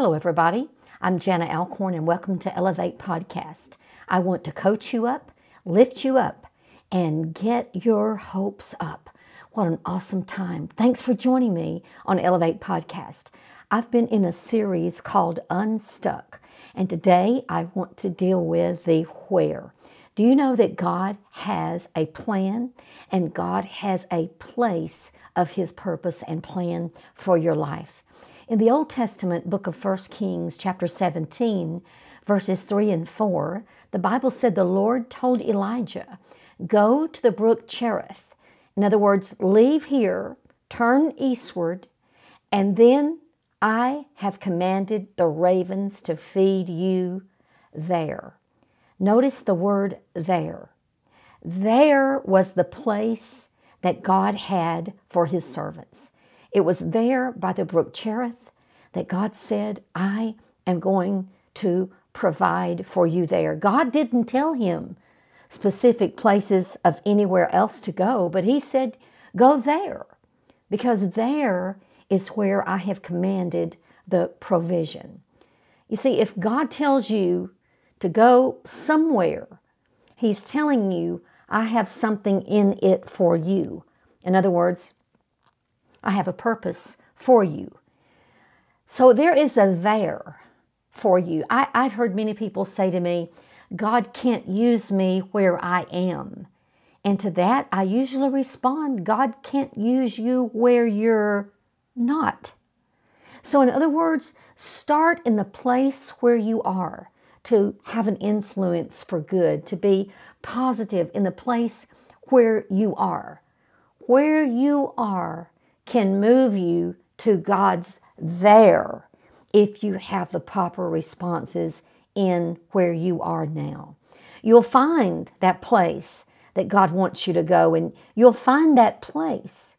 everybody. I'm Jana Alcorn, and welcome to Elevate Podcast. I want to coach you up, lift you up, and get your hopes up. What an awesome time. Thanks for joining me on Elevate Podcast. I've been in a series called Unstuck, and today I want to deal with the where. Do you know that God has a plan and God has a place of His purpose and plan for your life? In the Old Testament book of 1 Kings, chapter 17, verses 3 and 4, the Bible said the Lord told Elijah, Go to the brook Cherith. In other words, leave here, turn eastward, and then I have commanded the ravens to feed you there. Notice the word there. There was the place that God had for his servants. It was there by the brook Cherith that God said, I am going to provide for you there. God didn't tell him specific places of anywhere else to go, but he said, Go there, because there is where I have commanded the provision. You see, if God tells you to go somewhere, He's telling you, I have something in it for you. In other words, I have a purpose for you. So there is a there for you. I, have heard many people say to me, God can't use me where I am. And to that, I usually respond, God can't use you where you're not. So, in other words, start in the place where you are to have an influence for good, to be positive in the place where you are. Where you are can move you to God's there if you have the proper responses in where you are now. You'll find that place that God wants you to go, and you'll find that place.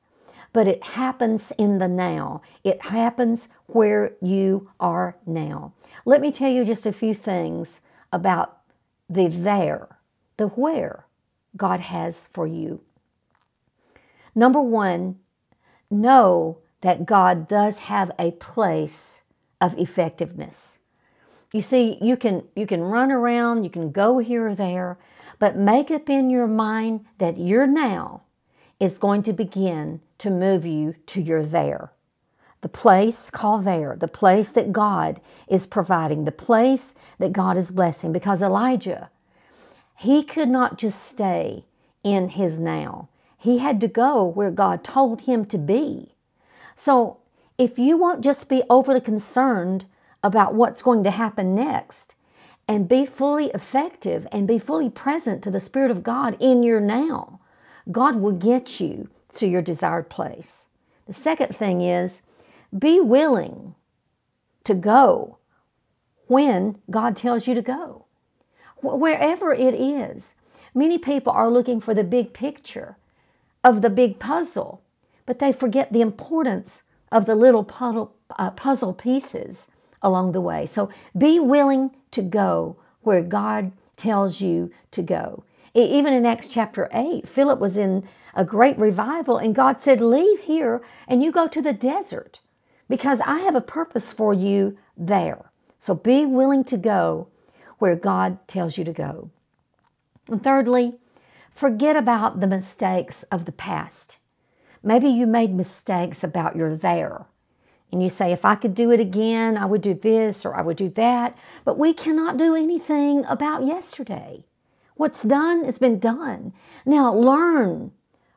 But it happens in the now. It happens where you are now. Let me tell you just a few things about the there, the where God has for you. Number one, know that God does have a place of effectiveness. You see, you can you can run around, you can go here or there, but make up in your mind that your now is going to begin to move you to your there. The place called there, the place that God is providing, the place that God is blessing. Because Elijah, he could not just stay in his now. He had to go where God told him to be. So if you won't just be overly concerned about what's going to happen next and be fully effective and be fully present to the Spirit of God in your now, God will get you to your desired place. The second thing is be willing to go when God tells you to go, wherever it is. Many people are looking for the big picture of the big puzzle, but they forget the importance of the little puzzle, uh, puzzle pieces along the way. So be willing to go where God tells you to go. Even in Acts chapter 8, Philip was in a great revival, and God said, Leave here and you go to the desert because I have a purpose for you there. So be willing to go where God tells you to go. And thirdly, forget about the mistakes of the past. Maybe you made mistakes about your there and you say, if I could do it again, I would do this or I would do that. But we cannot do anything about yesterday. What's done has been done. Now learn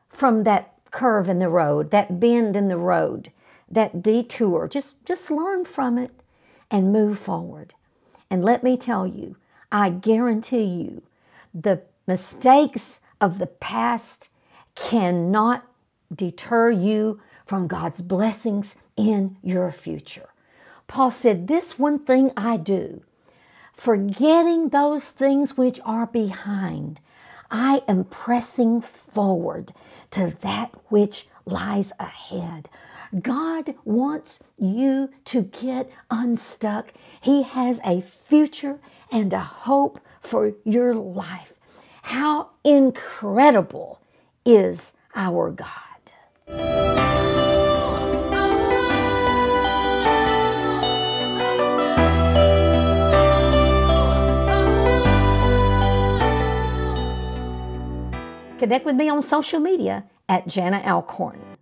from that curve in the road, that bend in the road, that detour. Just, just learn from it and move forward. And let me tell you, I guarantee you, the mistakes of the past cannot deter you from God's blessings in your future. Paul said, This one thing I do, forgetting those things which are behind, I am pressing forward to that which lies ahead. God wants you to get unstuck. He has a future and a hope for your life. How incredible is our God! Connect with me on social media at Jana Alcorn.